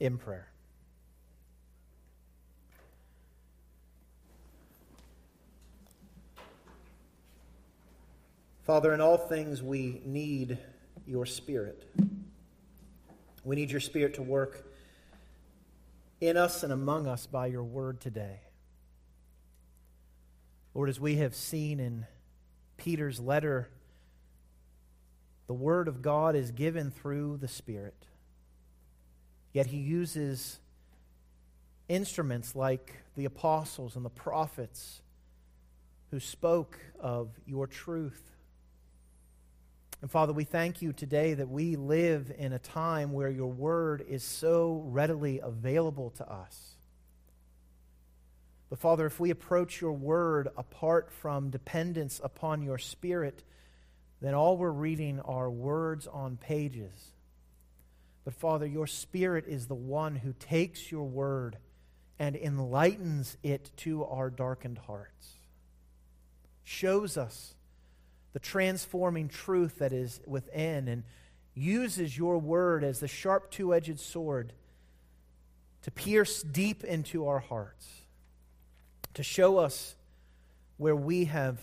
in prayer. Father, in all things we need your Spirit. We need your Spirit to work in us and among us by your word today. Lord, as we have seen in Peter's letter, the word of God is given through the Spirit. Yet he uses instruments like the apostles and the prophets who spoke of your truth. And Father, we thank you today that we live in a time where your word is so readily available to us. But Father, if we approach your word apart from dependence upon your spirit, then all we're reading are words on pages. But Father, your spirit is the one who takes your word and enlightens it to our darkened hearts, shows us the transforming truth that is within, and uses your word as the sharp two edged sword to pierce deep into our hearts, to show us where we have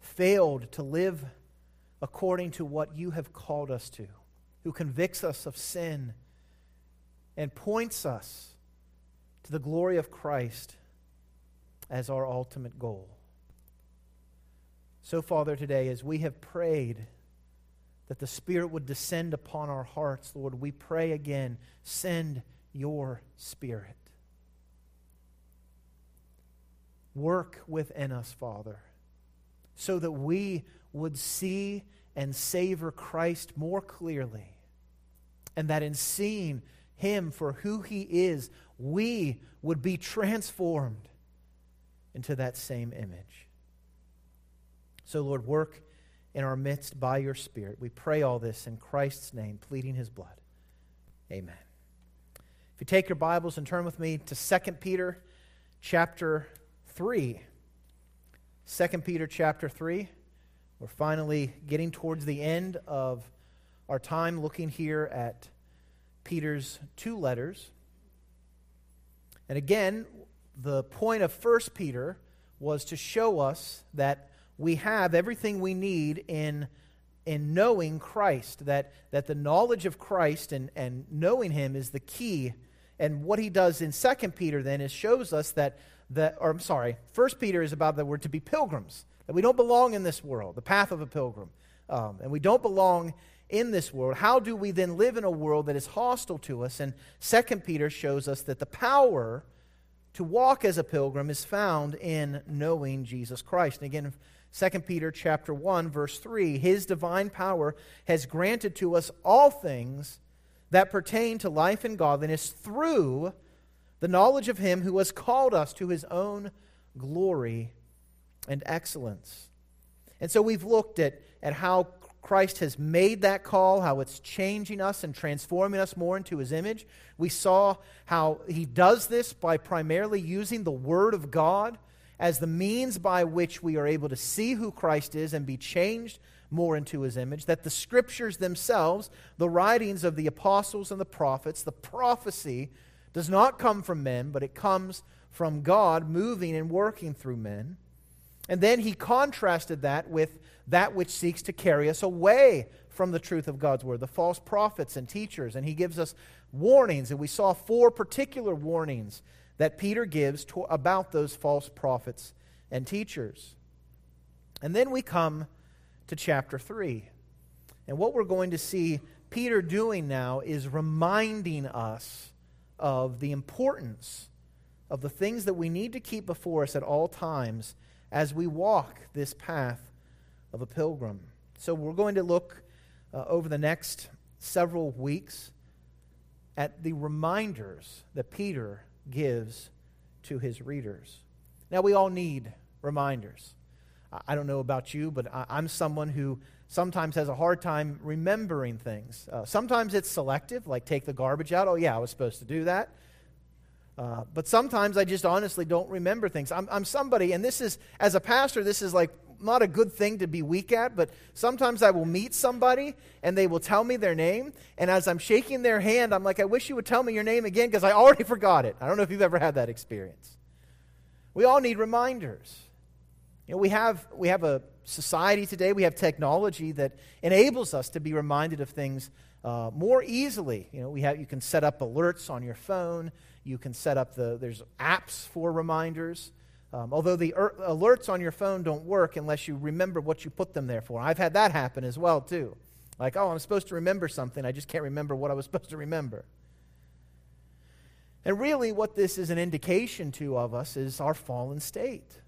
failed to live according to what you have called us to, who convicts us of sin and points us to the glory of Christ as our ultimate goal. So, Father, today, as we have prayed that the Spirit would descend upon our hearts, Lord, we pray again, send your Spirit. Work within us, Father, so that we would see and savor Christ more clearly, and that in seeing Him for who He is, we would be transformed into that same image. So, Lord, work in our midst by your Spirit. We pray all this in Christ's name, pleading his blood. Amen. If you take your Bibles and turn with me to 2 Peter chapter 3. 2 Peter chapter 3. We're finally getting towards the end of our time looking here at Peter's two letters. And again, the point of 1 Peter was to show us that we have everything we need in, in knowing Christ, that, that the knowledge of Christ and, and knowing Him is the key. And what he does in 2 Peter then is shows us that, that or I'm sorry, 1 Peter is about that we're to be pilgrims, that we don't belong in this world, the path of a pilgrim. Um, and we don't belong in this world. How do we then live in a world that is hostile to us? And 2 Peter shows us that the power to walk as a pilgrim is found in knowing Jesus Christ. And again, 2 Peter chapter 1 verse 3 his divine power has granted to us all things that pertain to life and godliness through the knowledge of him who has called us to his own glory and excellence. And so we've looked at, at how Christ has made that call, how it's changing us and transforming us more into his image. We saw how he does this by primarily using the Word of God as the means by which we are able to see who Christ is and be changed more into his image, that the scriptures themselves, the writings of the apostles and the prophets, the prophecy does not come from men, but it comes from God moving and working through men. And then he contrasted that with that which seeks to carry us away from the truth of God's word, the false prophets and teachers. And he gives us warnings, and we saw four particular warnings that Peter gives to, about those false prophets and teachers. And then we come to chapter 3. And what we're going to see Peter doing now is reminding us of the importance of the things that we need to keep before us at all times as we walk this path of a pilgrim. So we're going to look uh, over the next several weeks at the reminders that Peter gives to his readers. Now, we all need reminders. I don't know about you, but I'm someone who sometimes has a hard time remembering things. Uh, sometimes it's selective, like take the garbage out. Oh, yeah, I was supposed to do that. Uh, but sometimes I just honestly don't remember things. I'm, I'm somebody, and this is, as a pastor, this is like not a good thing to be weak at, but sometimes I will meet somebody and they will tell me their name. And as I'm shaking their hand, I'm like, I wish you would tell me your name again because I already forgot it. I don't know if you've ever had that experience. We all need reminders. You know, we have, we have a society today, we have technology that enables us to be reminded of things uh, more easily. You know, we have, you can set up alerts on your phone. You can set up the, there's apps for reminders. Um, although the er- alerts on your phone don't work unless you remember what you put them there for. I've had that happen as well, too. Like, oh, I'm supposed to remember something, I just can't remember what I was supposed to remember. And really, what this is an indication to of us is our fallen state.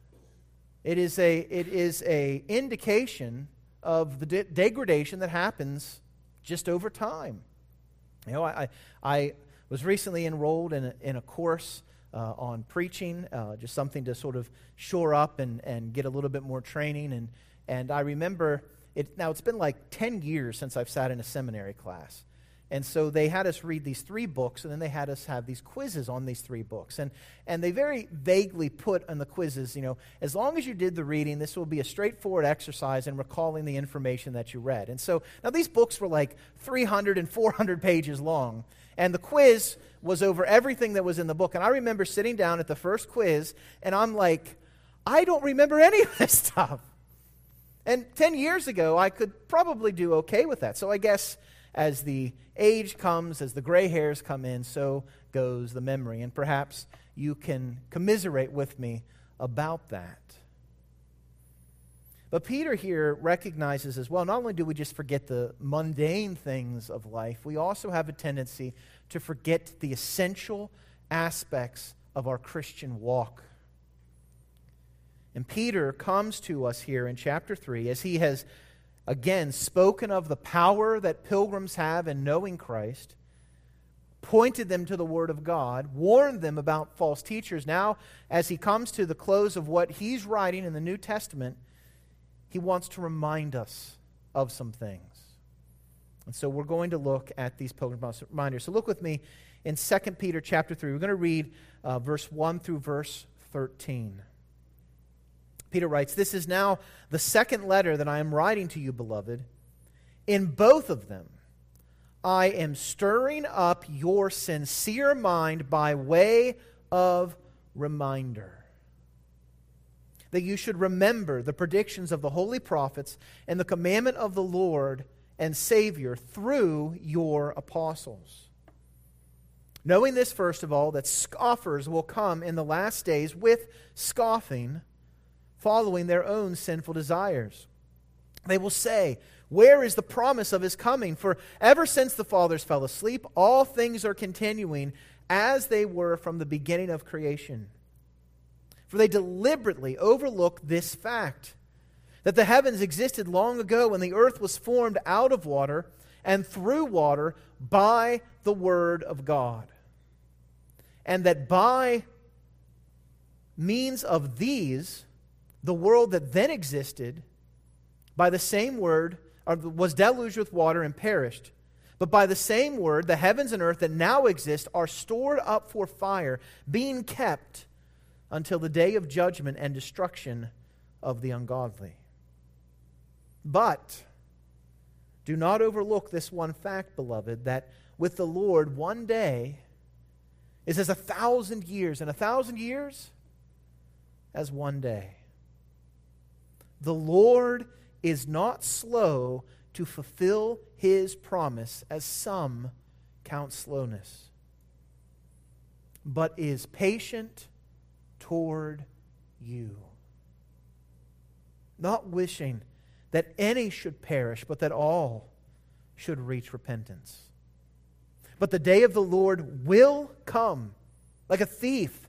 It is a, it is a indication of the de- degradation that happens just over time. You know, I, I was recently enrolled in a, in a course uh, on preaching, uh, just something to sort of shore up and, and get a little bit more training. And, and I remember it, now it's been like 10 years since I've sat in a seminary class. And so they had us read these three books, and then they had us have these quizzes on these three books. And, and they very vaguely put on the quizzes, you know, as long as you did the reading, this will be a straightforward exercise in recalling the information that you read. And so now these books were like 300 and 400 pages long. And the quiz was over everything that was in the book. And I remember sitting down at the first quiz, and I'm like, I don't remember any of this stuff. And 10 years ago, I could probably do okay with that. So I guess as the age comes, as the gray hairs come in, so goes the memory. And perhaps you can commiserate with me about that. But Peter here recognizes as well not only do we just forget the mundane things of life, we also have a tendency to forget the essential aspects of our Christian walk. And Peter comes to us here in chapter 3 as he has again spoken of the power that pilgrims have in knowing Christ, pointed them to the Word of God, warned them about false teachers. Now, as he comes to the close of what he's writing in the New Testament, he wants to remind us of some things. And so we're going to look at these pilgrim reminders. So look with me in 2 Peter chapter 3. We're going to read uh, verse 1 through verse 13. Peter writes, This is now the second letter that I am writing to you, beloved. In both of them, I am stirring up your sincere mind by way of reminder that you should remember the predictions of the holy prophets and the commandment of the Lord and Savior through your apostles. Knowing this, first of all, that scoffers will come in the last days with scoffing, following their own sinful desires. They will say, Where is the promise of his coming? For ever since the fathers fell asleep, all things are continuing as they were from the beginning of creation. For they deliberately overlook this fact that the heavens existed long ago when the earth was formed out of water and through water by the word of God. And that by means of these, the world that then existed, by the same word, was deluged with water and perished. But by the same word, the heavens and earth that now exist are stored up for fire, being kept until the day of judgment and destruction of the ungodly. But do not overlook this one fact, beloved, that with the Lord, one day is as a thousand years, and a thousand years as one day. The Lord is not slow to fulfill his promise, as some count slowness, but is patient toward you. Not wishing that any should perish, but that all should reach repentance. But the day of the Lord will come like a thief,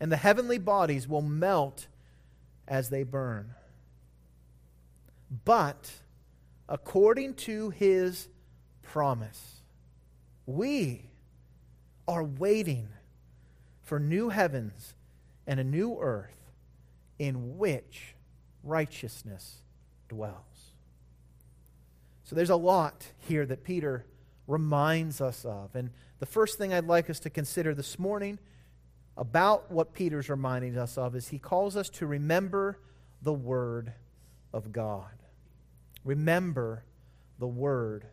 and the heavenly bodies will melt as they burn. but according to his promise. We are waiting for new heavens and a new earth in which righteousness dwells. So there's a lot here that Peter reminds us of. And the first thing I'd like us to consider this morning about what Peter's reminding us of is he calls us to remember the Word of God. Remember the Word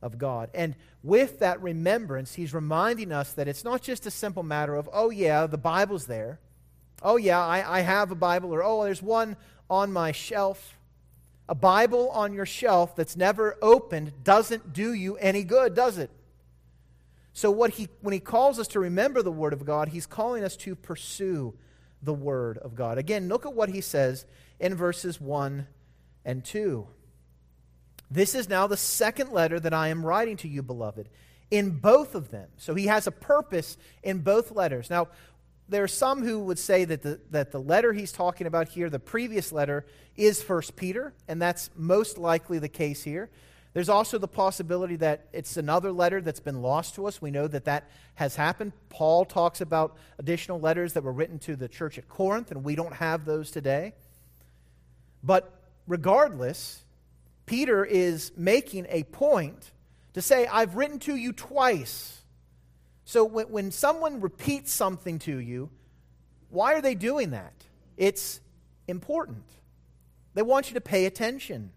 of God. And with that remembrance, he's reminding us that it's not just a simple matter of, oh, yeah, the Bible's there. Oh, yeah, I, I have a Bible, or oh, there's one on my shelf. A Bible on your shelf that's never opened doesn't do you any good, does it? So, what he, when he calls us to remember the Word of God, he's calling us to pursue the Word of God. Again, look at what he says in verses 1 and 2. This is now the second letter that I am writing to you, beloved, in both of them. So he has a purpose in both letters. Now, there are some who would say that the, that the letter he's talking about here, the previous letter, is First Peter, and that's most likely the case here. There's also the possibility that it's another letter that's been lost to us. We know that that has happened. Paul talks about additional letters that were written to the church at Corinth, and we don't have those today. But regardless, Peter is making a point to say, I've written to you twice. So when, when someone repeats something to you, why are they doing that? It's important. They want you to pay attention.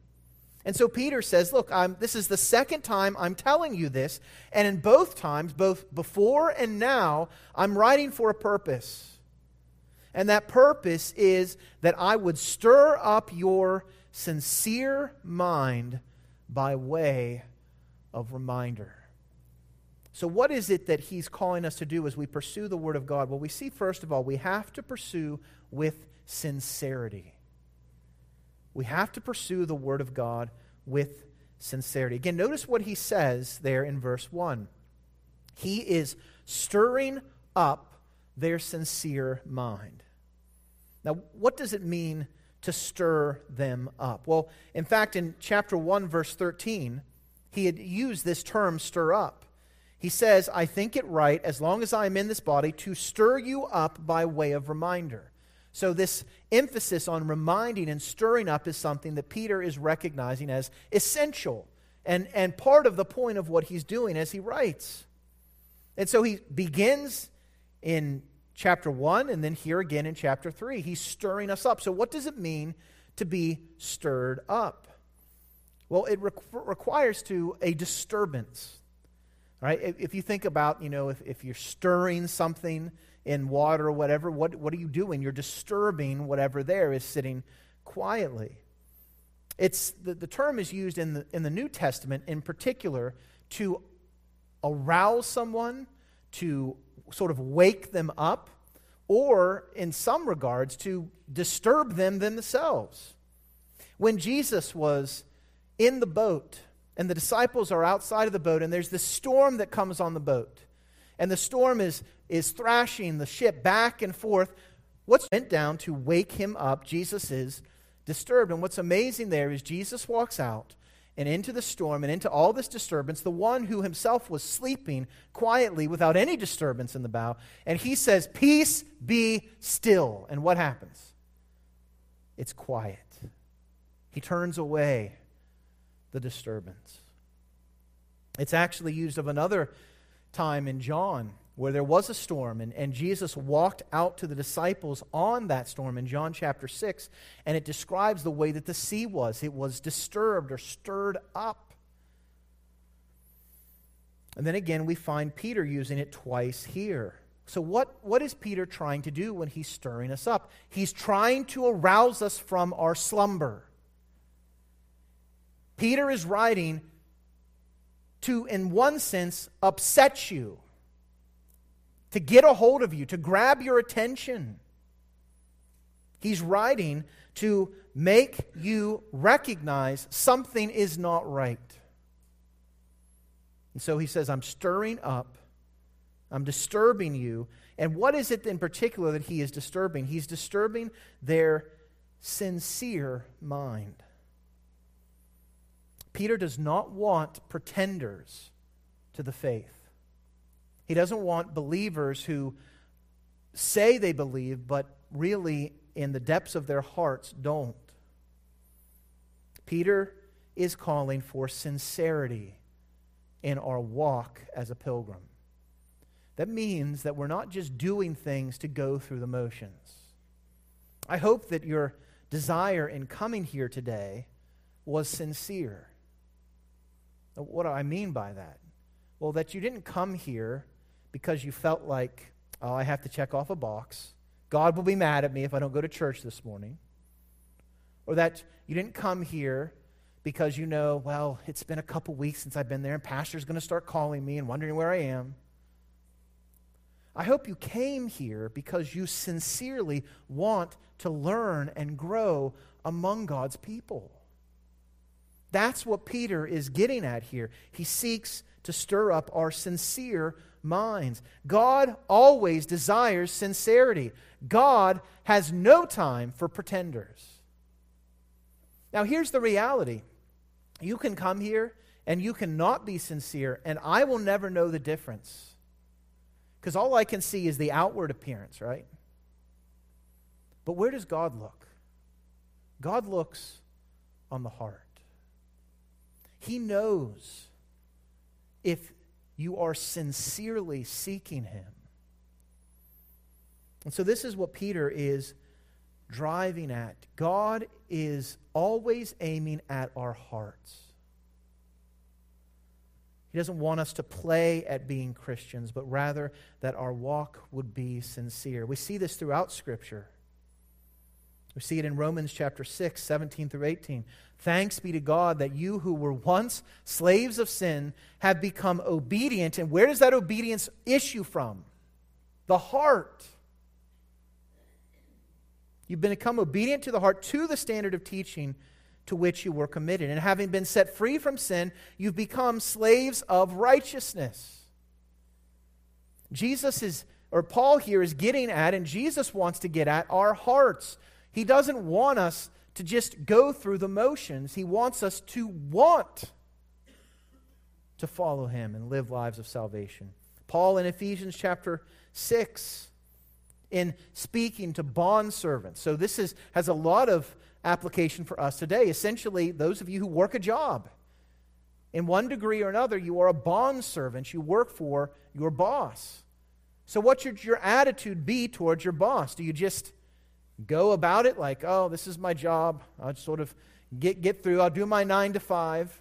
And so Peter says, Look, I'm, this is the second time I'm telling you this, and in both times, both before and now, I'm writing for a purpose. And that purpose is that I would stir up your sincere mind by way of reminder. So, what is it that he's calling us to do as we pursue the Word of God? Well, we see, first of all, we have to pursue with sincerity. We have to pursue the Word of God with sincerity. Again, notice what he says there in verse 1. He is stirring up their sincere mind. Now, what does it mean to stir them up. Well, in fact, in chapter 1, verse 13, he had used this term, stir up. He says, I think it right, as long as I am in this body, to stir you up by way of reminder. So, this emphasis on reminding and stirring up is something that Peter is recognizing as essential and, and part of the point of what he's doing as he writes. And so he begins in chapter 1 and then here again in chapter 3. He's stirring us up. So, what does it mean to be stirred up? Well, it re- requires to a disturbance. Right? If, if you think about, you know, if, if you're stirring something in water or whatever, what, what are you doing? You're disturbing whatever there is sitting quietly. It's, the, the term is used in the, in the New Testament in particular to arouse someone, to sort of wake them up, or in some regards, to disturb them themselves. When Jesus was in the boat, and the disciples are outside of the boat, and there's this storm that comes on the boat, and the storm is, is thrashing the ship back and forth. What's went down to wake him up? Jesus is disturbed. And what's amazing there is Jesus walks out and into the storm and into all this disturbance, the one who himself was sleeping quietly without any disturbance in the bow, and he says, Peace be still. And what happens? It's quiet. He turns away the disturbance. It's actually used of another time in John where there was a storm, and, and Jesus walked out to the disciples on that storm in John chapter 6, and it describes the way that the sea was. It was disturbed or stirred up. And then again, we find Peter using it twice here. So, what, what is Peter trying to do when he's stirring us up? He's trying to arouse us from our slumber. Peter is writing to, in one sense, upset you to get a hold of you, to grab your attention. He's writing to make you recognize something is not right. And so he says, I'm stirring up, I'm disturbing you. And what is it in particular that he is disturbing? He's disturbing their sincere mind. Peter does not want pretenders to the faith. He doesn't want believers who say they believe, but really in the depths of their hearts don't. Peter is calling for sincerity in our walk as a pilgrim. That means that we're not just doing things to go through the motions. I hope that your desire in coming here today was sincere. What do I mean by that? Well, that you didn't come here because you felt like, oh, I have to check off a box. God will be mad at me if I don't go to church this morning. Or that you didn't come here because you know, well, it's been a couple weeks since I've been there and pastor's going to start calling me and wondering where I am. I hope you came here because you sincerely want to learn and grow among God's people. That's what Peter is getting at here. He seeks to stir up our sincere minds. God always desires sincerity. God has no time for pretenders. Now, here's the reality you can come here and you cannot be sincere, and I will never know the difference. Because all I can see is the outward appearance, right? But where does God look? God looks on the heart. He knows if you are sincerely seeking Him. And so, this is what Peter is driving at. God is always aiming at our hearts. He doesn't want us to play at being Christians, but rather that our walk would be sincere. We see this throughout Scripture. We see it in Romans chapter 6, 17 through 18. Thanks be to God that you who were once slaves of sin have become obedient. And where does that obedience issue from? The heart. You've become obedient to the heart, to the standard of teaching to which you were committed. And having been set free from sin, you've become slaves of righteousness. Jesus is, or Paul here is getting at, and Jesus wants to get at our hearts. He doesn't want us to just go through the motions, He wants us to want to follow Him and live lives of salvation. Paul in Ephesians chapter 6 in speaking to bond servants. So this is, has a lot of application for us today. Essentially, those of you who work a job, in one degree or another, you are a bond servant. You work for your boss. So, what should your attitude be towards your boss? Do you just go about it like, oh, this is my job? I'll sort of get, get through. I'll do my nine to five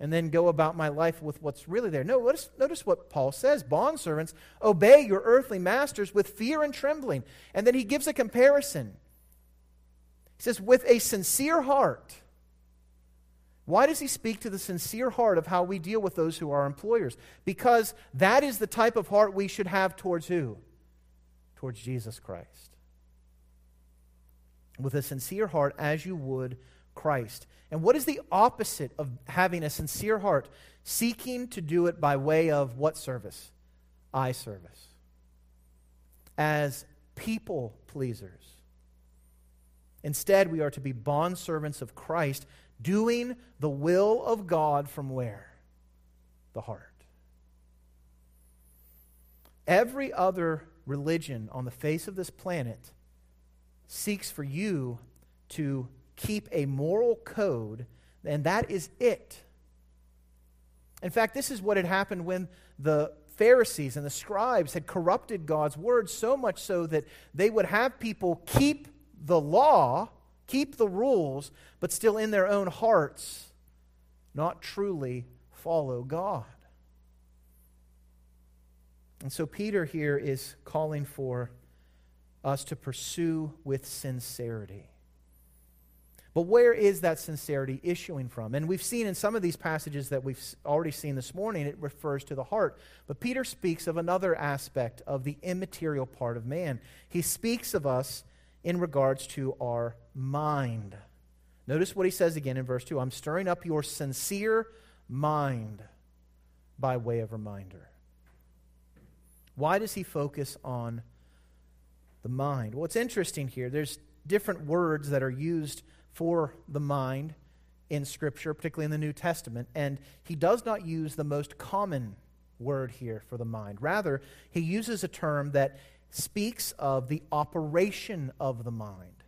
and then go about my life with what's really there. No, notice, notice what Paul says Bondservants, obey your earthly masters with fear and trembling. And then he gives a comparison. He says, with a sincere heart. Why does he speak to the sincere heart of how we deal with those who are employers? Because that is the type of heart we should have towards who? Towards Jesus Christ. With a sincere heart, as you would Christ. And what is the opposite of having a sincere heart? Seeking to do it by way of what service? Eye service. As people pleasers. Instead, we are to be bondservants of Christ, doing the will of God from where? The heart. Every other religion on the face of this planet seeks for you to keep a moral code, and that is it. In fact, this is what had happened when the Pharisees and the scribes had corrupted God's word so much so that they would have people keep the law, keep the rules, but still in their own hearts not truly follow God. And so Peter here is calling for us to pursue with sincerity. But where is that sincerity issuing from? And we've seen in some of these passages that we've already seen this morning, it refers to the heart. But Peter speaks of another aspect of the immaterial part of man. He speaks of us in regards to our mind. Notice what he says again in verse 2 I'm stirring up your sincere mind by way of reminder. Why does he focus on the mind? Well, it's interesting here. There's different words that are used for the mind in Scripture, particularly in the New Testament, and he does not use the most common word here for the mind. Rather, he uses a term that speaks of the operation of the mind.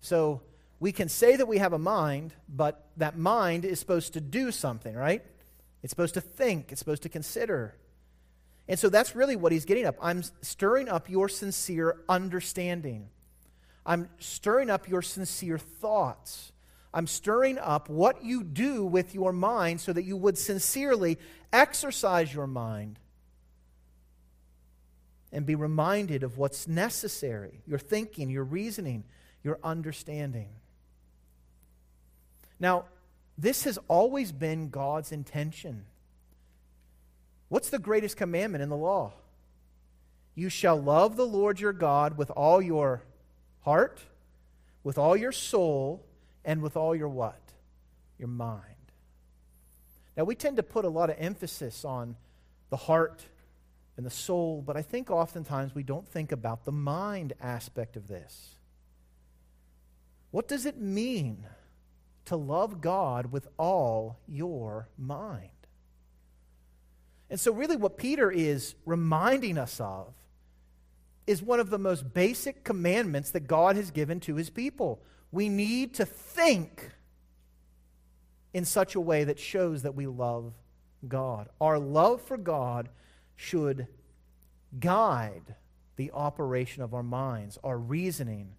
So we can say that we have a mind, but that mind is supposed to do something, right? It's supposed to think, it's supposed to consider. And so that's really what he's getting up. I'm stirring up your sincere understanding. I'm stirring up your sincere thoughts. I'm stirring up what you do with your mind so that you would sincerely exercise your mind and be reminded of what's necessary your thinking, your reasoning, your understanding. Now, this has always been God's intention. What's the greatest commandment in the law? You shall love the Lord your God with all your heart, with all your soul, and with all your what? Your mind. Now, we tend to put a lot of emphasis on the heart and the soul, but I think oftentimes we don't think about the mind aspect of this. What does it mean to love God with all your mind? And so, really, what Peter is reminding us of is one of the most basic commandments that God has given to his people. We need to think in such a way that shows that we love God. Our love for God should guide the operation of our minds, our reasoning,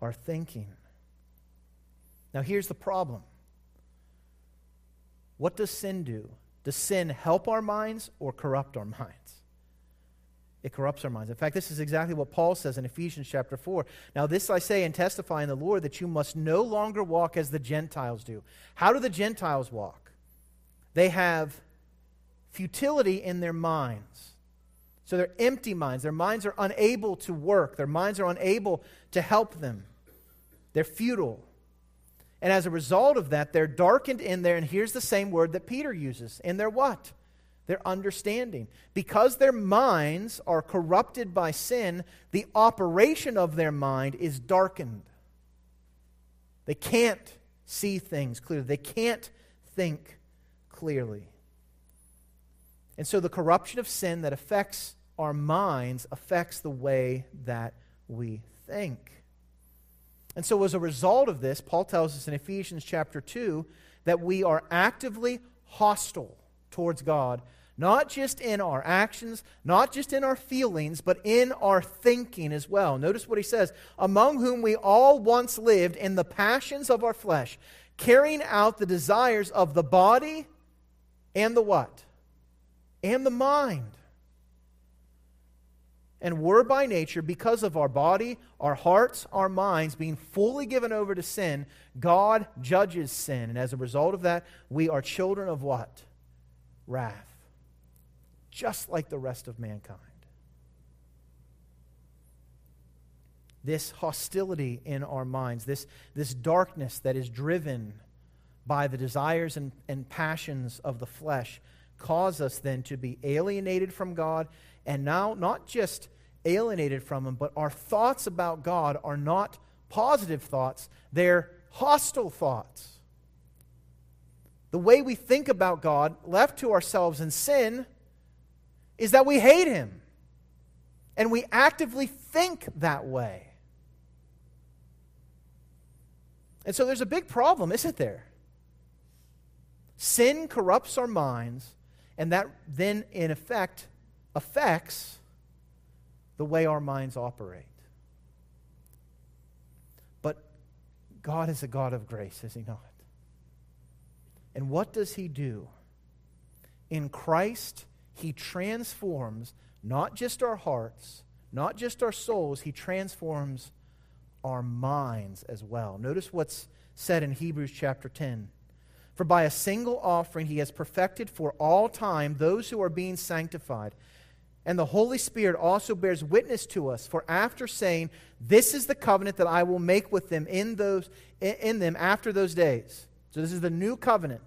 our thinking. Now, here's the problem what does sin do? Does sin help our minds or corrupt our minds? It corrupts our minds. In fact, this is exactly what Paul says in Ephesians chapter 4. Now, this I say and testify in the Lord that you must no longer walk as the Gentiles do. How do the Gentiles walk? They have futility in their minds. So they're empty minds. Their minds are unable to work, their minds are unable to help them. They're futile. And as a result of that, they're darkened in there. And here's the same word that Peter uses in their what? their understanding. Because their minds are corrupted by sin, the operation of their mind is darkened. They can't see things clearly, they can't think clearly. And so the corruption of sin that affects our minds affects the way that we think. And so, as a result of this, Paul tells us in Ephesians chapter 2 that we are actively hostile towards God not just in our actions, not just in our feelings, but in our thinking as well. Notice what he says Among whom we all once lived in the passions of our flesh, carrying out the desires of the body and the what? And the mind. And were by nature, because of our body, our hearts, our minds being fully given over to sin, God judges sin. And as a result of that, we are children of what? Wrath just like the rest of mankind. This hostility in our minds, this, this darkness that is driven by the desires and, and passions of the flesh, cause us then to be alienated from God, and now not just alienated from Him, but our thoughts about God are not positive thoughts, they're hostile thoughts. The way we think about God, left to ourselves in sin, is that we hate him. And we actively think that way. And so there's a big problem, isn't there? Sin corrupts our minds, and that then, in effect, affects the way our minds operate. But God is a God of grace, is He not? And what does He do? In Christ, he transforms not just our hearts, not just our souls, He transforms our minds as well. Notice what's said in Hebrews chapter 10. For by a single offering he has perfected for all time those who are being sanctified. And the Holy Spirit also bears witness to us, for after saying, This is the covenant that I will make with them in, those, in them after those days. So this is the new covenant,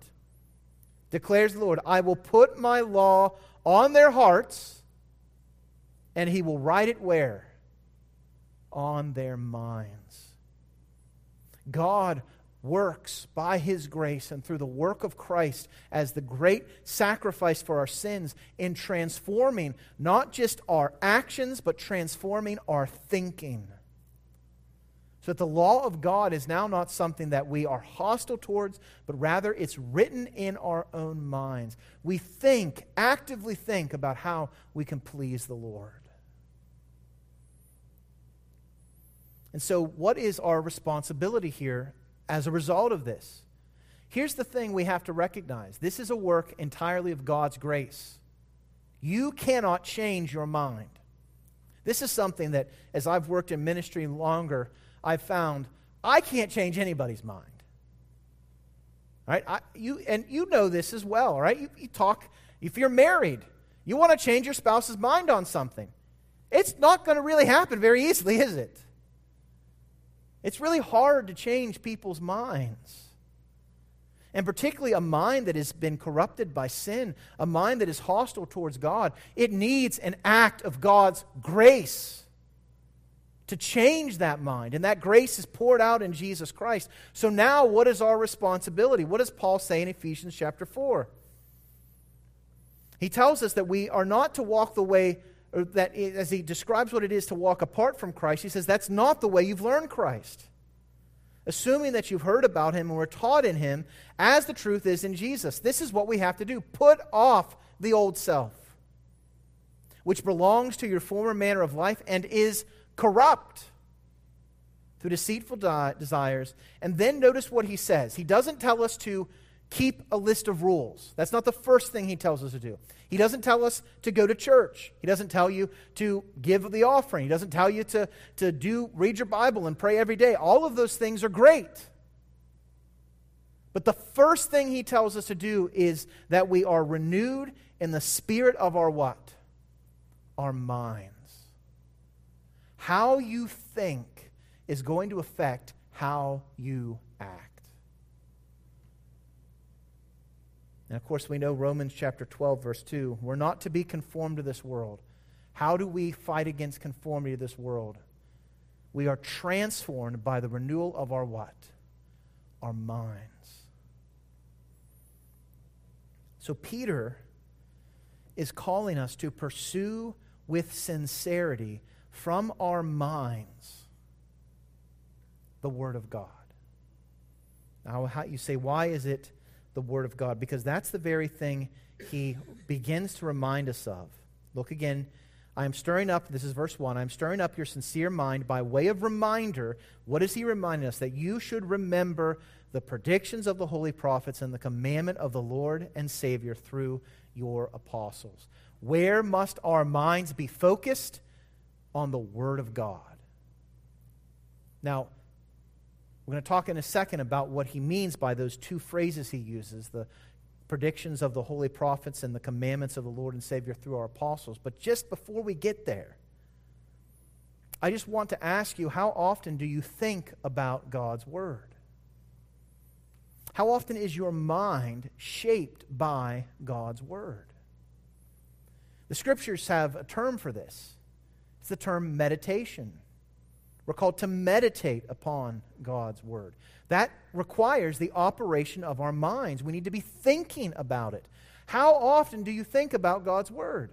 declares the Lord. I will put my law on their hearts, and he will write it where? On their minds. God works by His grace and through the work of Christ as the great sacrifice for our sins in transforming not just our actions, but transforming our thinking. So that the law of God is now not something that we are hostile towards, but rather it's written in our own minds. We think, actively think about how we can please the Lord. And so, what is our responsibility here as a result of this? Here's the thing we have to recognize this is a work entirely of God's grace. You cannot change your mind. This is something that, as I've worked in ministry longer, I've found I can't change anybody's mind. Right? I, you, and you know this as well, right? You, you talk, if you're married, you want to change your spouse's mind on something. It's not going to really happen very easily, is it? It's really hard to change people's minds. And particularly a mind that has been corrupted by sin, a mind that is hostile towards God. It needs an act of God's grace to change that mind. And that grace is poured out in Jesus Christ. So now, what is our responsibility? What does Paul say in Ephesians chapter 4? He tells us that we are not to walk the way that as he describes what it is to walk apart from Christ, he says that's not the way you've learned Christ. Assuming that you've heard about him and were taught in him, as the truth is in Jesus. This is what we have to do put off the old self, which belongs to your former manner of life and is corrupt through deceitful desires. And then notice what he says. He doesn't tell us to keep a list of rules. That's not the first thing he tells us to do. He doesn't tell us to go to church. He doesn't tell you to give the offering. He doesn't tell you to, to do read your Bible and pray every day. All of those things are great. But the first thing he tells us to do is that we are renewed in the spirit of our what? Our minds. How you think is going to affect how you act. And of course, we know Romans chapter 12, verse 2. We're not to be conformed to this world. How do we fight against conformity to this world? We are transformed by the renewal of our what? Our minds. So Peter is calling us to pursue with sincerity from our minds the Word of God. Now, you say, why is it the Word of God because that's the very thing he begins to remind us of. Look again. I am stirring up, this is verse 1, I am stirring up your sincere mind by way of reminder. What is he reminding us? That you should remember the predictions of the holy prophets and the commandment of the Lord and Savior through your apostles. Where must our minds be focused? On the Word of God. Now, we're going to talk in a second about what he means by those two phrases he uses the predictions of the holy prophets and the commandments of the Lord and Savior through our apostles. But just before we get there, I just want to ask you how often do you think about God's Word? How often is your mind shaped by God's Word? The Scriptures have a term for this. It's the term meditation. We're called to meditate upon God's Word. That requires the operation of our minds. We need to be thinking about it. How often do you think about God's Word?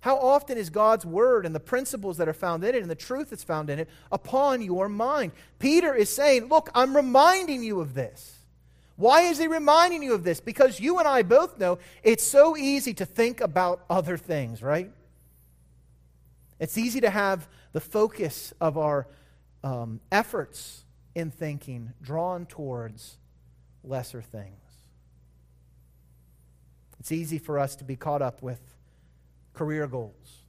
How often is God's Word and the principles that are found in it and the truth that's found in it upon your mind? Peter is saying, Look, I'm reminding you of this. Why is he reminding you of this? Because you and I both know it's so easy to think about other things, right? It's easy to have the focus of our um, efforts in thinking drawn towards lesser things. It's easy for us to be caught up with career goals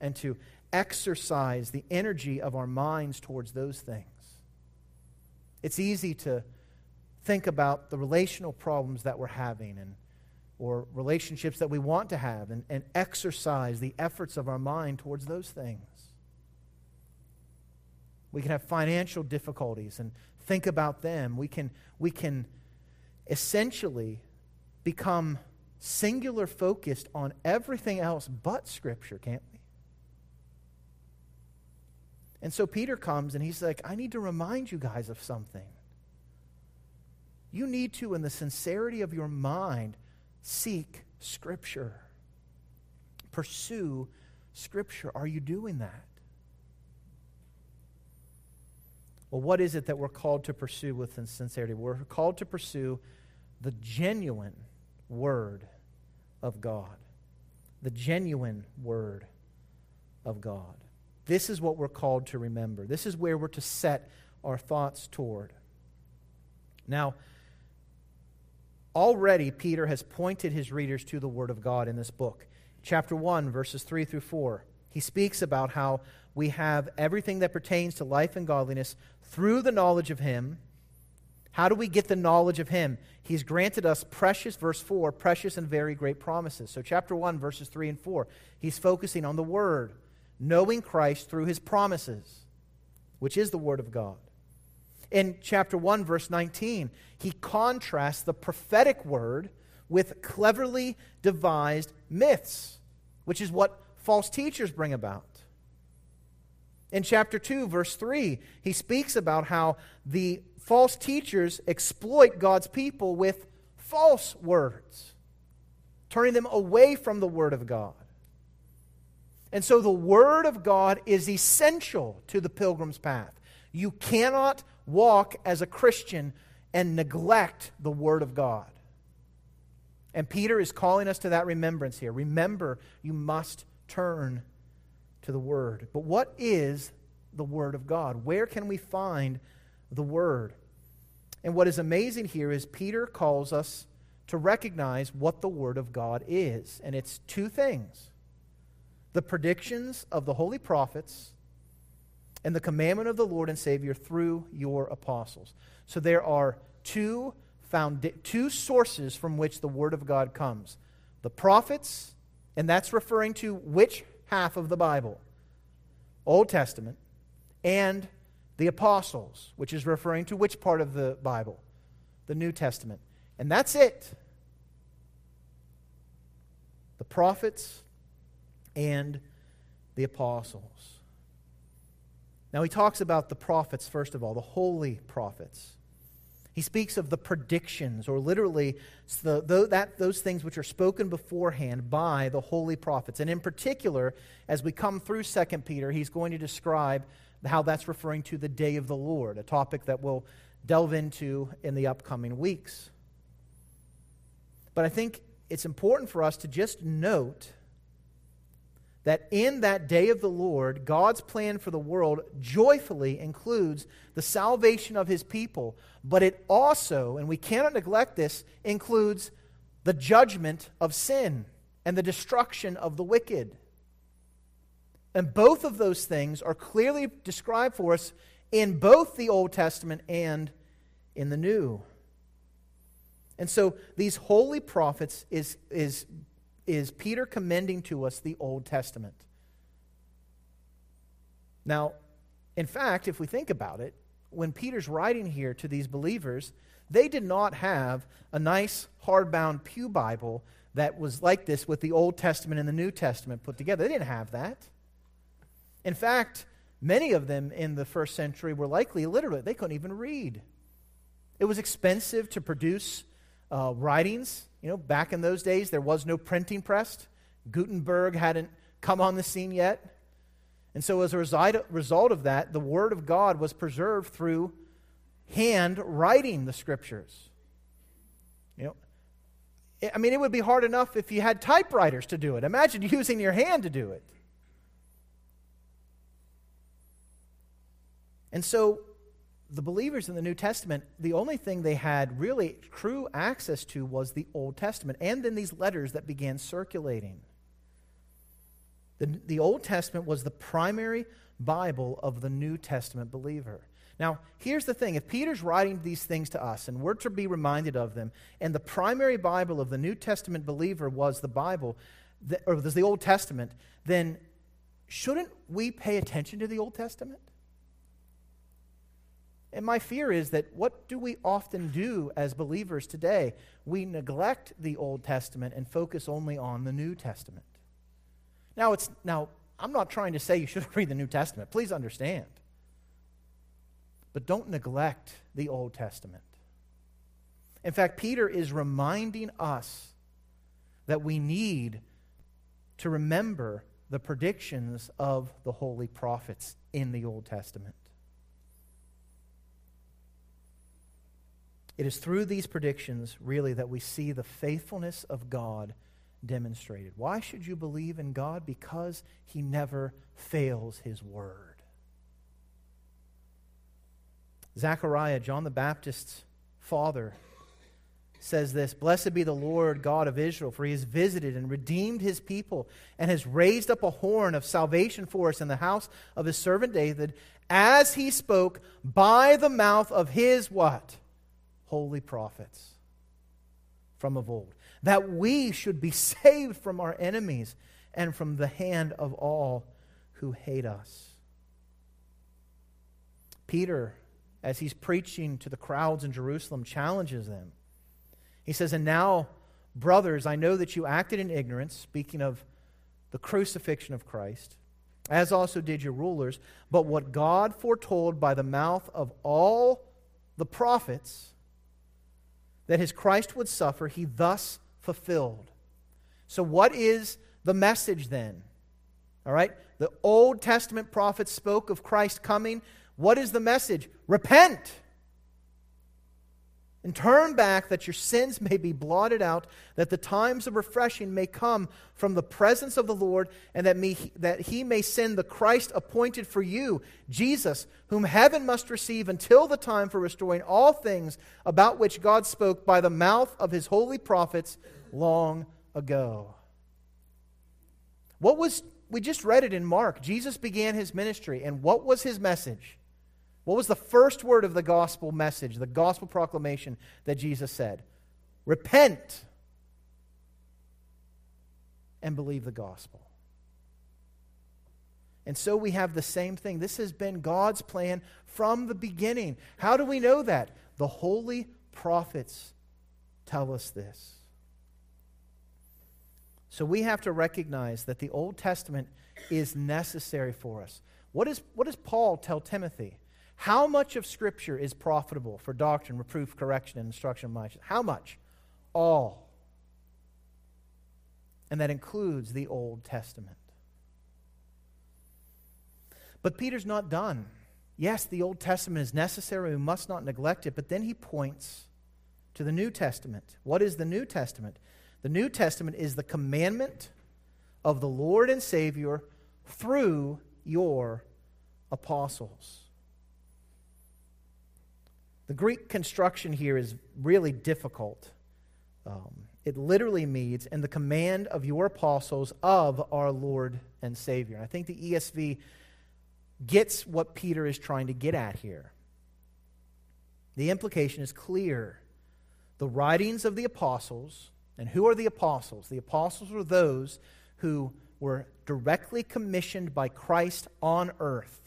and to exercise the energy of our minds towards those things. It's easy to think about the relational problems that we're having and or relationships that we want to have and, and exercise the efforts of our mind towards those things. We can have financial difficulties and think about them. We can, we can essentially become singular focused on everything else but Scripture, can't we? And so Peter comes and he's like, I need to remind you guys of something. You need to, in the sincerity of your mind, seek Scripture. Pursue Scripture. Are you doing that? Well, what is it that we're called to pursue with sincerity? We're called to pursue the genuine Word of God. The genuine Word of God. This is what we're called to remember. This is where we're to set our thoughts toward. Now, already Peter has pointed his readers to the Word of God in this book. Chapter 1, verses 3 through 4. He speaks about how we have everything that pertains to life and godliness through the knowledge of Him. How do we get the knowledge of Him? He's granted us precious, verse 4, precious and very great promises. So, chapter 1, verses 3 and 4, he's focusing on the Word, knowing Christ through His promises, which is the Word of God. In chapter 1, verse 19, he contrasts the prophetic word with cleverly devised myths, which is what false teachers bring about. In chapter 2, verse 3, he speaks about how the false teachers exploit God's people with false words, turning them away from the Word of God. And so the Word of God is essential to the pilgrim's path. You cannot walk as a Christian and neglect the Word of God. And Peter is calling us to that remembrance here. Remember, you must turn to the Word. But what is the Word of God? Where can we find the Word? And what is amazing here is Peter calls us to recognize what the Word of God is. And it's two things the predictions of the holy prophets and the commandment of the Lord and Savior through your apostles. So there are two, found, two sources from which the Word of God comes the prophets, and that's referring to which half of the Bible? Old Testament, and the apostles, which is referring to which part of the Bible? The New Testament. And that's it. The prophets and the apostles. Now, he talks about the prophets, first of all, the holy prophets. He speaks of the predictions, or literally the, the, that, those things which are spoken beforehand by the holy prophets. And in particular, as we come through 2 Peter, he's going to describe how that's referring to the day of the Lord, a topic that we'll delve into in the upcoming weeks. But I think it's important for us to just note that in that day of the Lord, God's plan for the world joyfully includes the salvation of his people, but it also, and we cannot neglect this, includes the judgment of sin and the destruction of the wicked. And both of those things are clearly described for us in both the Old Testament and in the New. And so these holy prophets is, is is Peter commending to us the Old Testament. Now, in fact, if we think about it, when Peter's writing here to these believers, they did not have a nice hardbound Pew Bible that was like this with the Old Testament and the New Testament put together. They didn't have that. In fact, many of them in the first century were likely illiterate. They couldn't even read. It was expensive to produce uh, writings. You know, back in those days, there was no printing press. Gutenberg hadn't come on the scene yet. And so, as a result of that, the Word of God was preserved through hand writing the Scriptures. You know, I mean, it would be hard enough if you had typewriters to do it. Imagine using your hand to do it. And so, the believers in the New Testament, the only thing they had really true access to was the Old Testament and then these letters that began circulating. The, the Old Testament was the primary Bible of the New Testament believer. Now, here's the thing if Peter's writing these things to us and we're to be reminded of them, and the primary Bible of the New Testament believer was the Bible, or was the Old Testament, then shouldn't we pay attention to the Old Testament? And my fear is that what do we often do as believers today? We neglect the Old Testament and focus only on the New Testament. Now, it's, now I'm not trying to say you shouldn't read the New Testament. Please understand. But don't neglect the Old Testament. In fact, Peter is reminding us that we need to remember the predictions of the holy prophets in the Old Testament. It is through these predictions, really, that we see the faithfulness of God demonstrated. Why should you believe in God? Because he never fails his word. Zechariah, John the Baptist's father, says this Blessed be the Lord God of Israel, for he has visited and redeemed his people and has raised up a horn of salvation for us in the house of his servant David, as he spoke by the mouth of his what? Holy prophets from of old, that we should be saved from our enemies and from the hand of all who hate us. Peter, as he's preaching to the crowds in Jerusalem, challenges them he says, And now, brothers, I know that you acted in ignorance, speaking of the crucifixion of Christ, as also did your rulers. But what God foretold by the mouth of all the prophets that his Christ would suffer, he thus fulfilled. So, what is the message then? All right? The Old Testament prophets spoke of Christ coming. What is the message? Repent. And turn back that your sins may be blotted out, that the times of refreshing may come from the presence of the Lord, and that, me, that he may send the Christ appointed for you, Jesus, whom heaven must receive until the time for restoring all things about which God spoke by the mouth of his holy prophets long ago. What was, we just read it in Mark. Jesus began his ministry, and what was his message? What was the first word of the gospel message, the gospel proclamation that Jesus said? Repent and believe the gospel. And so we have the same thing. This has been God's plan from the beginning. How do we know that? The holy prophets tell us this. So we have to recognize that the Old Testament is necessary for us. What, is, what does Paul tell Timothy? How much of Scripture is profitable for doctrine, reproof, correction, and instruction of mind? How much? All. And that includes the Old Testament. But Peter's not done. Yes, the Old Testament is necessary. We must not neglect it. But then he points to the New Testament. What is the New Testament? The New Testament is the commandment of the Lord and Savior through your apostles. The Greek construction here is really difficult. Um, it literally means, in the command of your apostles of our Lord and Savior. And I think the ESV gets what Peter is trying to get at here. The implication is clear. The writings of the apostles, and who are the apostles? The apostles are those who were directly commissioned by Christ on earth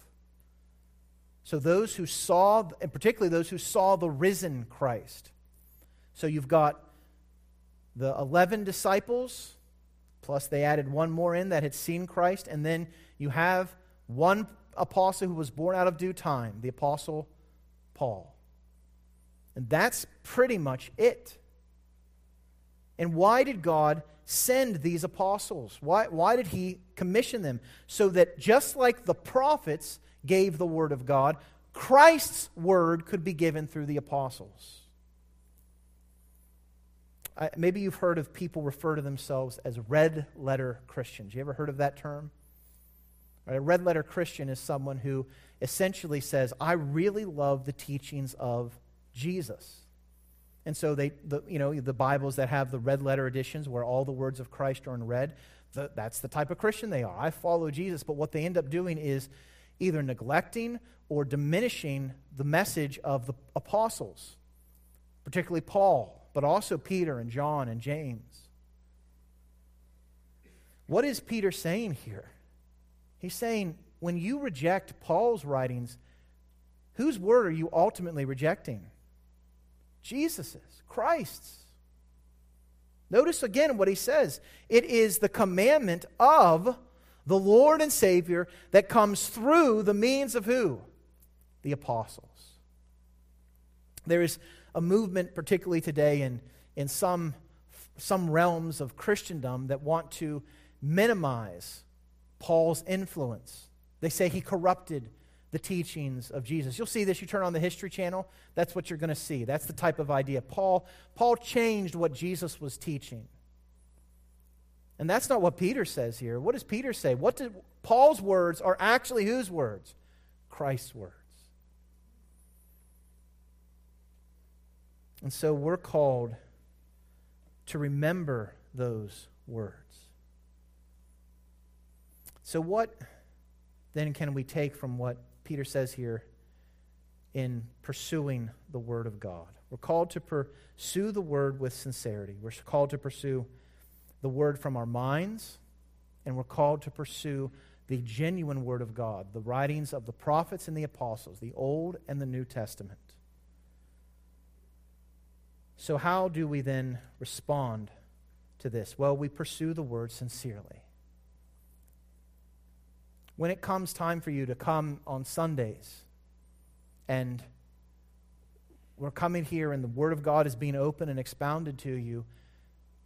so, those who saw, and particularly those who saw the risen Christ. So, you've got the 11 disciples, plus they added one more in that had seen Christ, and then you have one apostle who was born out of due time, the apostle Paul. And that's pretty much it. And why did God send these apostles? Why, why did he commission them? So that just like the prophets gave the Word of God, Christ's Word could be given through the apostles. I, maybe you've heard of people refer to themselves as red letter Christians. You ever heard of that term? Right, a red letter Christian is someone who essentially says, I really love the teachings of Jesus. And so they, the, you know, the Bibles that have the red letter editions where all the words of Christ are in red, the, that's the type of Christian they are. I follow Jesus, but what they end up doing is either neglecting or diminishing the message of the apostles, particularly Paul, but also Peter and John and James. What is Peter saying here? He's saying when you reject Paul's writings, whose word are you ultimately rejecting? Jesus's, Christ's. Notice again what he says it is the commandment of the Lord and Savior that comes through the means of who? The apostles. There is a movement, particularly today, in, in some, some realms of Christendom that want to minimize Paul's influence. They say he corrupted the teachings of Jesus. You'll see this. You turn on the History Channel, that's what you're going to see. That's the type of idea. Paul, Paul changed what Jesus was teaching. And that's not what Peter says here. What does Peter say? What did Paul's words are actually whose words? Christ's words. And so we're called to remember those words. So, what then can we take from what Peter says here in pursuing the Word of God? We're called to pursue the Word with sincerity. We're called to pursue the Word from our minds, and we're called to pursue the genuine Word of God, the writings of the prophets and the apostles, the Old and the New Testament. So, how do we then respond to this? Well, we pursue the Word sincerely. When it comes time for you to come on Sundays and we're coming here and the Word of God is being opened and expounded to you,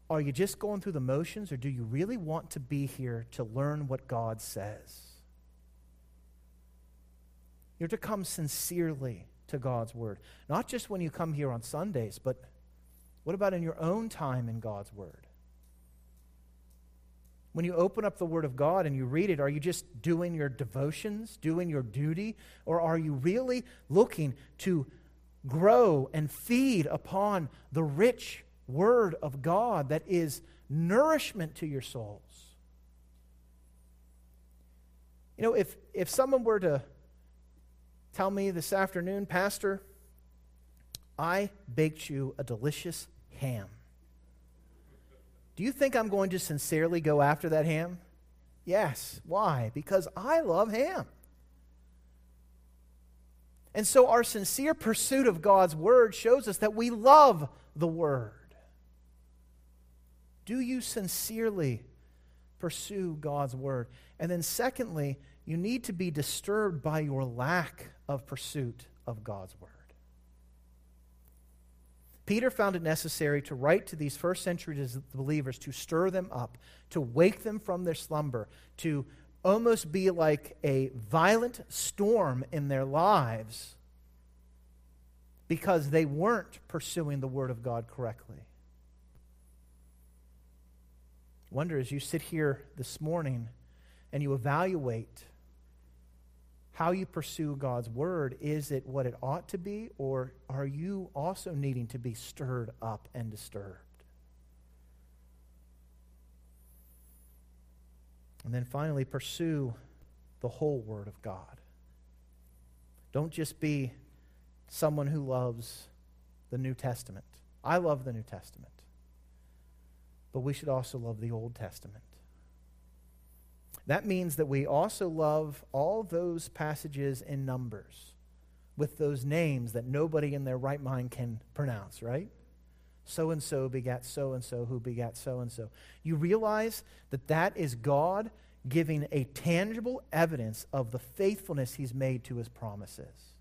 are you just going through the motions, or do you really want to be here to learn what God says? You're to come sincerely to God's Word. Not just when you come here on Sundays, but what about in your own time in God's Word? When you open up the Word of God and you read it, are you just doing your devotions, doing your duty, or are you really looking to grow and feed upon the rich Word of God that is nourishment to your souls. You know, if, if someone were to tell me this afternoon, Pastor, I baked you a delicious ham. Do you think I'm going to sincerely go after that ham? Yes. Why? Because I love ham. And so our sincere pursuit of God's Word shows us that we love the Word. Do you sincerely pursue God's word? And then, secondly, you need to be disturbed by your lack of pursuit of God's word. Peter found it necessary to write to these first century believers to stir them up, to wake them from their slumber, to almost be like a violent storm in their lives because they weren't pursuing the Word of God correctly wonder as you sit here this morning and you evaluate how you pursue God's word, is it what it ought to be, or are you also needing to be stirred up and disturbed? And then finally, pursue the whole Word of God. Don't just be someone who loves the New Testament. I love the New Testament but we should also love the Old Testament. That means that we also love all those passages in Numbers with those names that nobody in their right mind can pronounce, right? So and so begat so and so, who begat so and so. You realize that that is God giving a tangible evidence of the faithfulness he's made to his promises.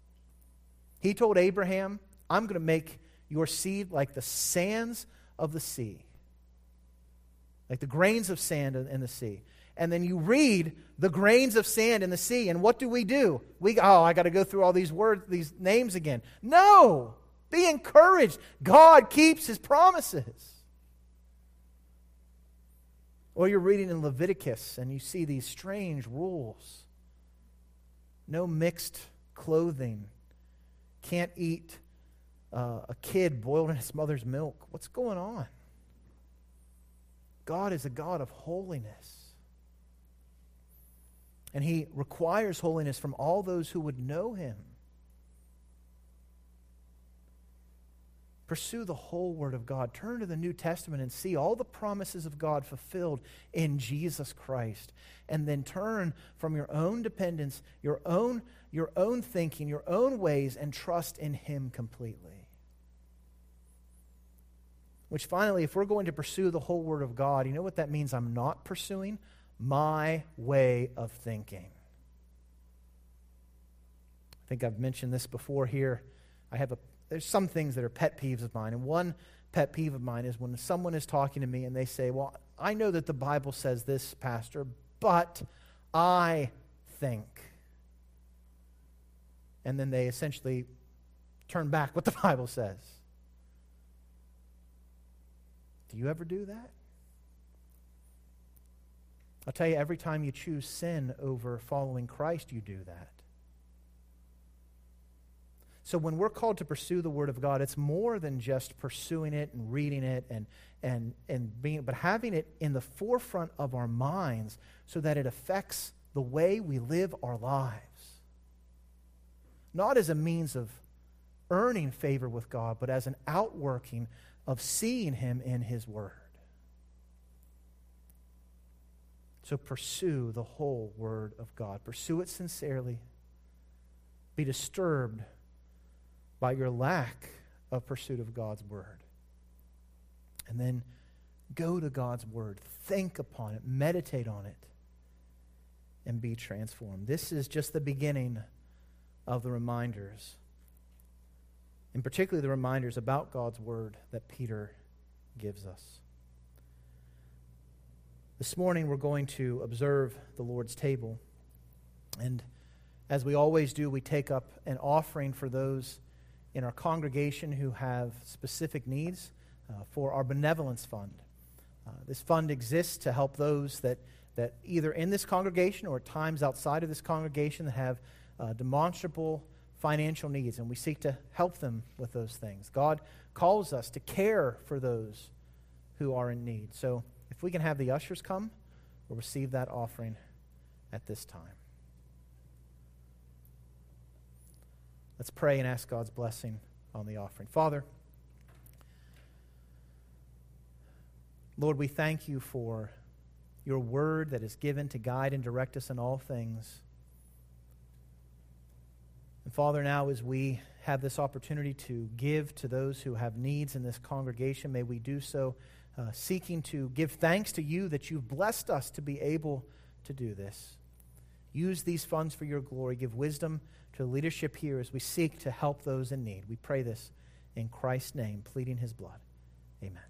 He told Abraham, I'm going to make your seed like the sands of the sea like the grains of sand in the sea. And then you read the grains of sand in the sea, and what do we do? We oh, I got to go through all these words, these names again. No, be encouraged. God keeps His promises. Or you're reading in Leviticus, and you see these strange rules. No mixed clothing. Can't eat uh, a kid boiled in his mother's milk. What's going on? God is a God of holiness. And he requires holiness from all those who would know him. Pursue the whole Word of God. Turn to the New Testament and see all the promises of God fulfilled in Jesus Christ. And then turn from your own dependence, your own, your own thinking, your own ways, and trust in Him completely. Which finally, if we're going to pursue the whole Word of God, you know what that means? I'm not pursuing my way of thinking. I think I've mentioned this before here. I have a, there's some things that are pet peeves of mine. And one pet peeve of mine is when someone is talking to me and they say, Well, I know that the Bible says this, Pastor, but I think. And then they essentially turn back what the Bible says. Do you ever do that? I'll tell you, every time you choose sin over following Christ, you do that. So when we're called to pursue the Word of God, it's more than just pursuing it and reading it and, and, and being, but having it in the forefront of our minds so that it affects the way we live our lives. Not as a means of earning favor with God, but as an outworking of seeing Him in His Word. So pursue the whole Word of God. Pursue it sincerely. Be disturbed by your lack of pursuit of God's Word. And then go to God's Word. Think upon it. Meditate on it. And be transformed. This is just the beginning of the reminders. And particularly the reminders about God's Word that Peter gives us. This morning, we're going to observe the Lord's table. And as we always do, we take up an offering for those in our congregation who have specific needs uh, for our benevolence fund. Uh, this fund exists to help those that, that either in this congregation or at times outside of this congregation that have uh, demonstrable financial needs, and we seek to help them with those things. God calls us to care for those who are in need. So, if we can have the ushers come, we'll receive that offering at this time. Let's pray and ask God's blessing on the offering. Father, Lord, we thank you for your word that is given to guide and direct us in all things. And Father, now as we have this opportunity to give to those who have needs in this congregation, may we do so uh, seeking to give thanks to you that you've blessed us to be able to do this. Use these funds for your glory. Give wisdom to the leadership here as we seek to help those in need. We pray this in Christ's name, pleading his blood. Amen.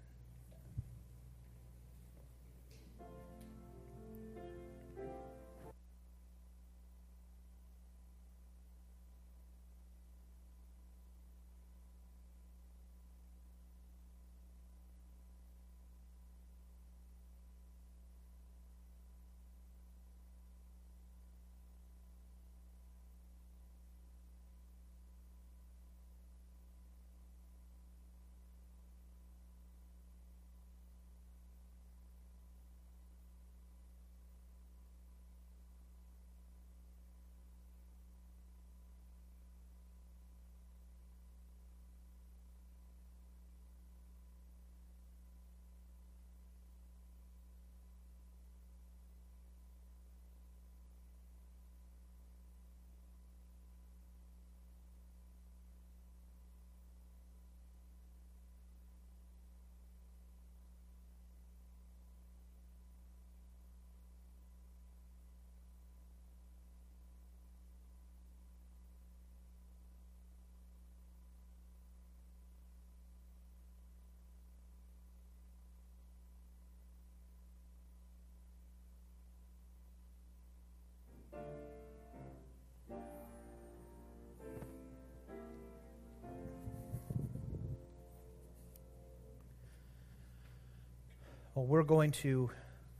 Well, we're going to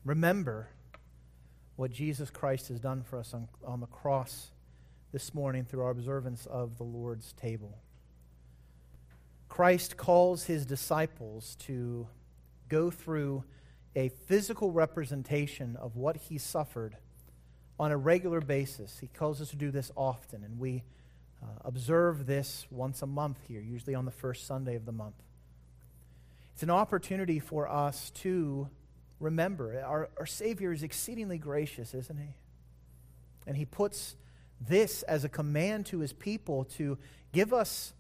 remember what Jesus Christ has done for us on, on the cross this morning through our observance of the Lord's table. Christ calls his disciples to go through a physical representation of what he suffered on a regular basis. He calls us to do this often, and we uh, observe this once a month here, usually on the first Sunday of the month. It's an opportunity for us to remember. Our, our Savior is exceedingly gracious, isn't He? And He puts this as a command to His people to give us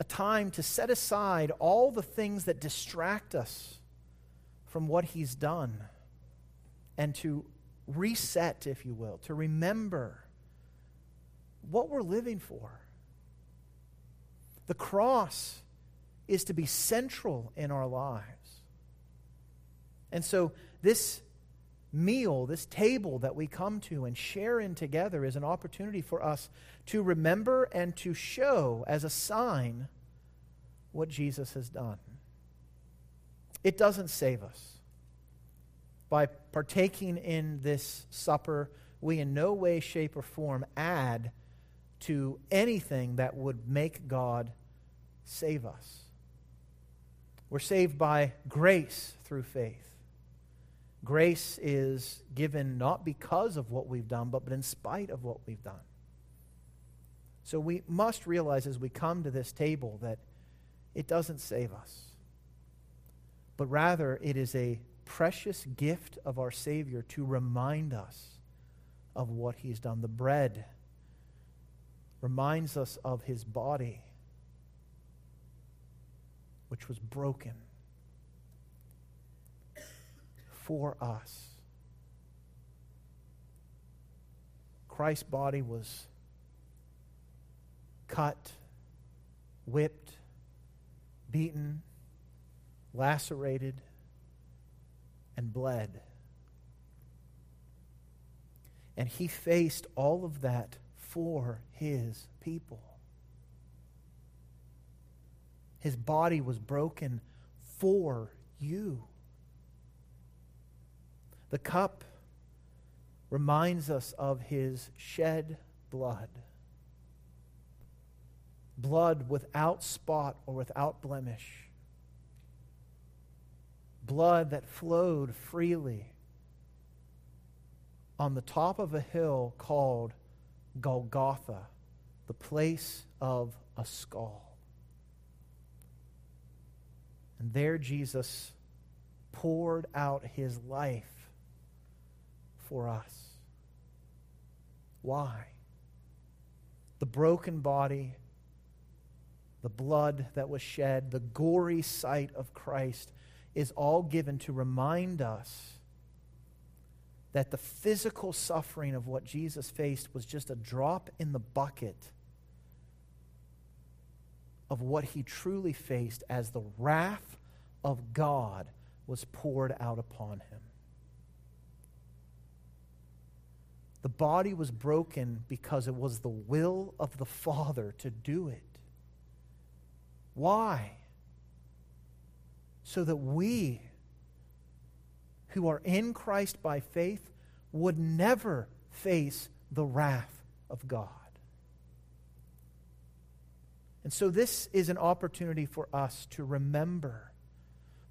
a time to set aside all the things that distract us from what He's done and to reset, if you will, to remember what we're living for. The cross is to be central in our lives. And so, this meal, this table that we come to and share in together, is an opportunity for us to remember and to show as a sign what Jesus has done. It doesn't save us. By partaking in this supper, we in no way, shape, or form add to anything that would make God save us. We're saved by grace through faith. Grace is given not because of what we've done, but, but in spite of what we've done. So we must realize as we come to this table that it doesn't save us, but rather it is a precious gift of our Savior to remind us of what He's done. The bread reminds us of His body, which was broken for us. Christ's body was cut, whipped, beaten, lacerated, and bled. And he faced all of that for his people. His body was broken for you. The cup reminds us of his shed blood. Blood without spot or without blemish. Blood that flowed freely on the top of a hill called Golgotha, the place of a skull. And there Jesus poured out his life for us. Why? The broken body, the blood that was shed, the gory sight of Christ is all given to remind us that the physical suffering of what Jesus faced was just a drop in the bucket of what he truly faced as the wrath of God was poured out upon him. The body was broken because it was the will of the Father to do it. Why? So that we, who are in Christ by faith, would never face the wrath of God. And so, this is an opportunity for us to remember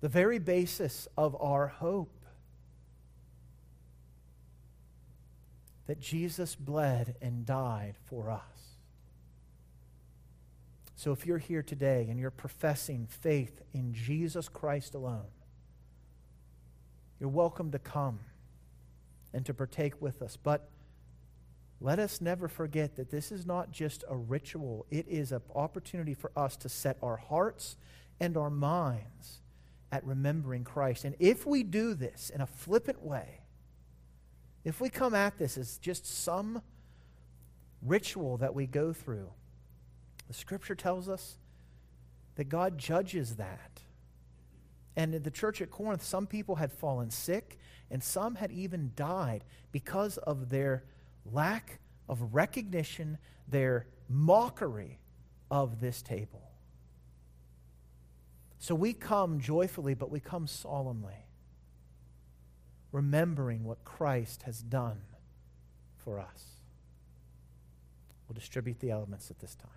the very basis of our hope that Jesus bled and died for us. So if you're here today and you're professing faith in Jesus Christ alone, you're welcome to come and to partake with us. But let us never forget that this is not just a ritual, it is an opportunity for us to set our hearts and our minds at remembering Christ. And if we do this in a flippant way, if we come at this as just some ritual that we go through, the scripture tells us that God judges that. And in the church at Corinth, some people had fallen sick and some had even died because of their lack of recognition, their mockery of this table. So we come joyfully, but we come solemnly remembering what Christ has done for us. We'll distribute the elements at this time.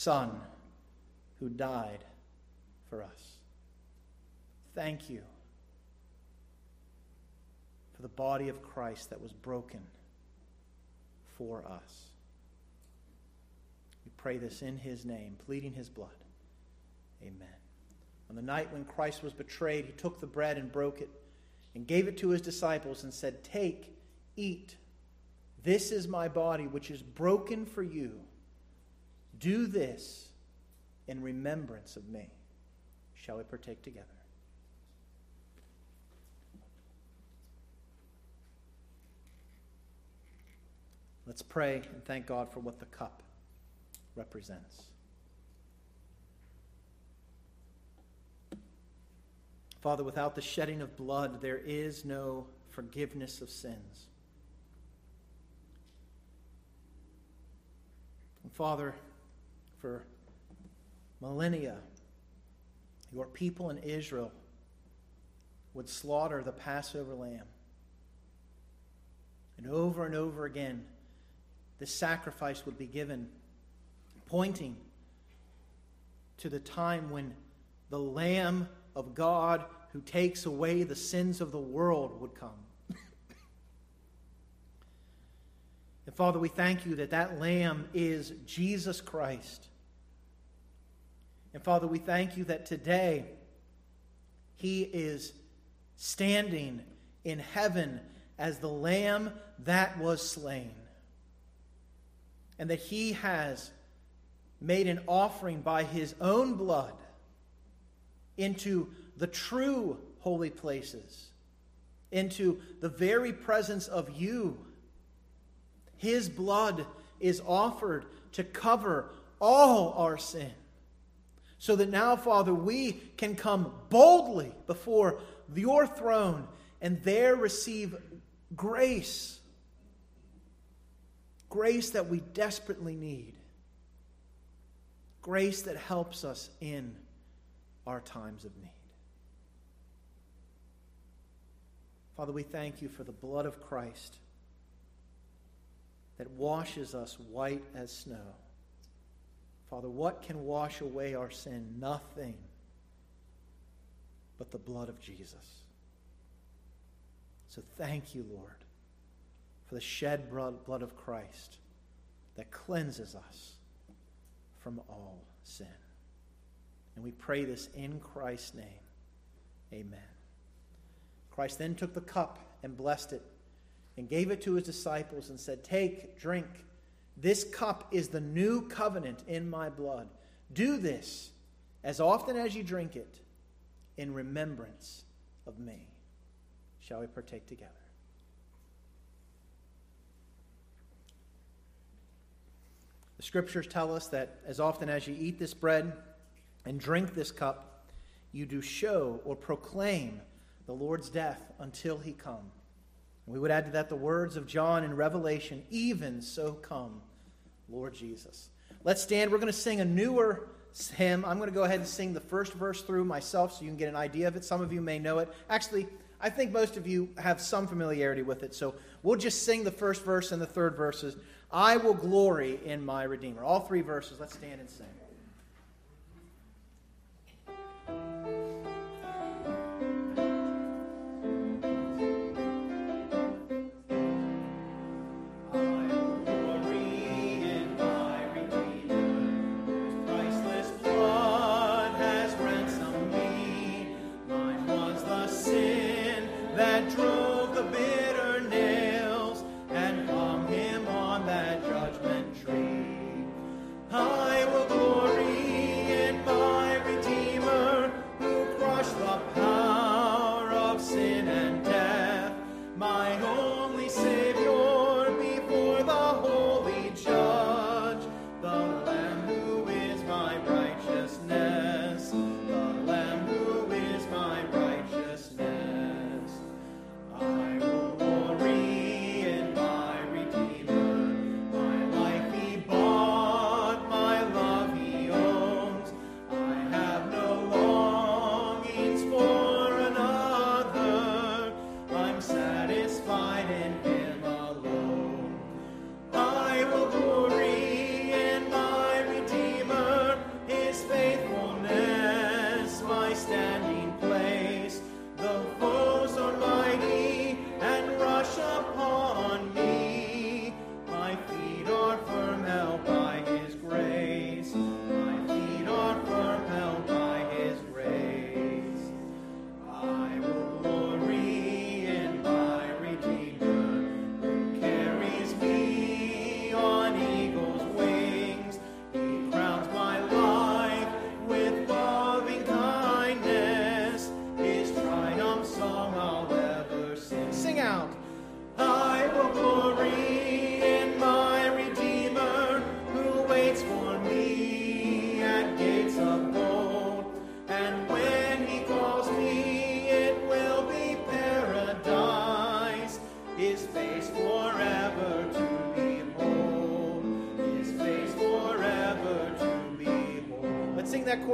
Son who died for us. Thank you for the body of Christ that was broken for us. We pray this in his name, pleading his blood. Amen. On the night when Christ was betrayed, he took the bread and broke it and gave it to his disciples and said, Take, eat. This is my body, which is broken for you. Do this in remembrance of me. Shall we partake together? Let's pray and thank God for what the cup represents. Father, without the shedding of blood, there is no forgiveness of sins. And Father, for millennia, your people in Israel would slaughter the Passover lamb. And over and over again, this sacrifice would be given, pointing to the time when the Lamb of God who takes away the sins of the world would come. and Father, we thank you that that Lamb is Jesus Christ. And Father, we thank you that today he is standing in heaven as the Lamb that was slain. And that he has made an offering by his own blood into the true holy places, into the very presence of you. His blood is offered to cover all our sin. So that now, Father, we can come boldly before your throne and there receive grace. Grace that we desperately need. Grace that helps us in our times of need. Father, we thank you for the blood of Christ that washes us white as snow. Father, what can wash away our sin? Nothing but the blood of Jesus. So thank you, Lord, for the shed blood of Christ that cleanses us from all sin. And we pray this in Christ's name. Amen. Christ then took the cup and blessed it and gave it to his disciples and said, Take, drink. This cup is the new covenant in my blood. Do this as often as you drink it in remembrance of me. Shall we partake together? The scriptures tell us that as often as you eat this bread and drink this cup, you do show or proclaim the Lord's death until he come. We would add to that the words of John in Revelation, even so come, Lord Jesus. Let's stand. We're going to sing a newer hymn. I'm going to go ahead and sing the first verse through myself so you can get an idea of it. Some of you may know it. Actually, I think most of you have some familiarity with it. So we'll just sing the first verse and the third verses. I will glory in my Redeemer. All three verses. Let's stand and sing.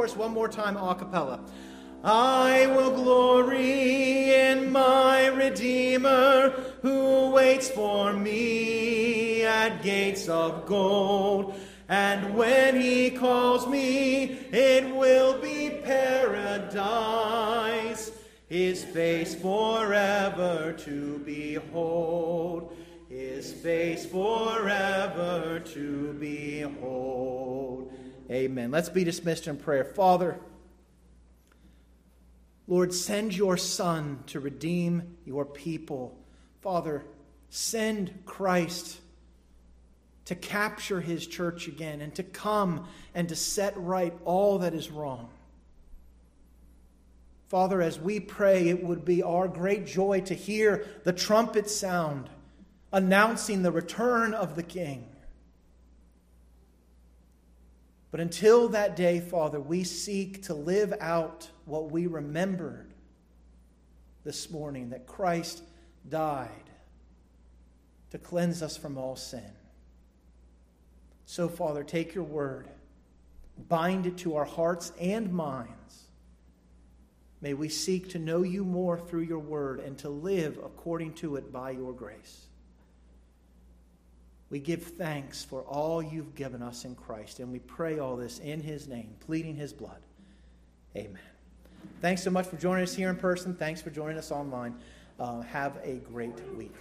Chorus one more time a cappella. I will glory in my Redeemer who waits for me at gates of gold. And when he calls me, it will be paradise, his face forever to behold, his face forever to behold. Amen. Let's be dismissed in prayer. Father, Lord, send your Son to redeem your people. Father, send Christ to capture his church again and to come and to set right all that is wrong. Father, as we pray, it would be our great joy to hear the trumpet sound announcing the return of the King. But until that day, Father, we seek to live out what we remembered this morning that Christ died to cleanse us from all sin. So, Father, take your word, bind it to our hearts and minds. May we seek to know you more through your word and to live according to it by your grace. We give thanks for all you've given us in Christ, and we pray all this in his name, pleading his blood. Amen. Thanks so much for joining us here in person. Thanks for joining us online. Uh, have a great week.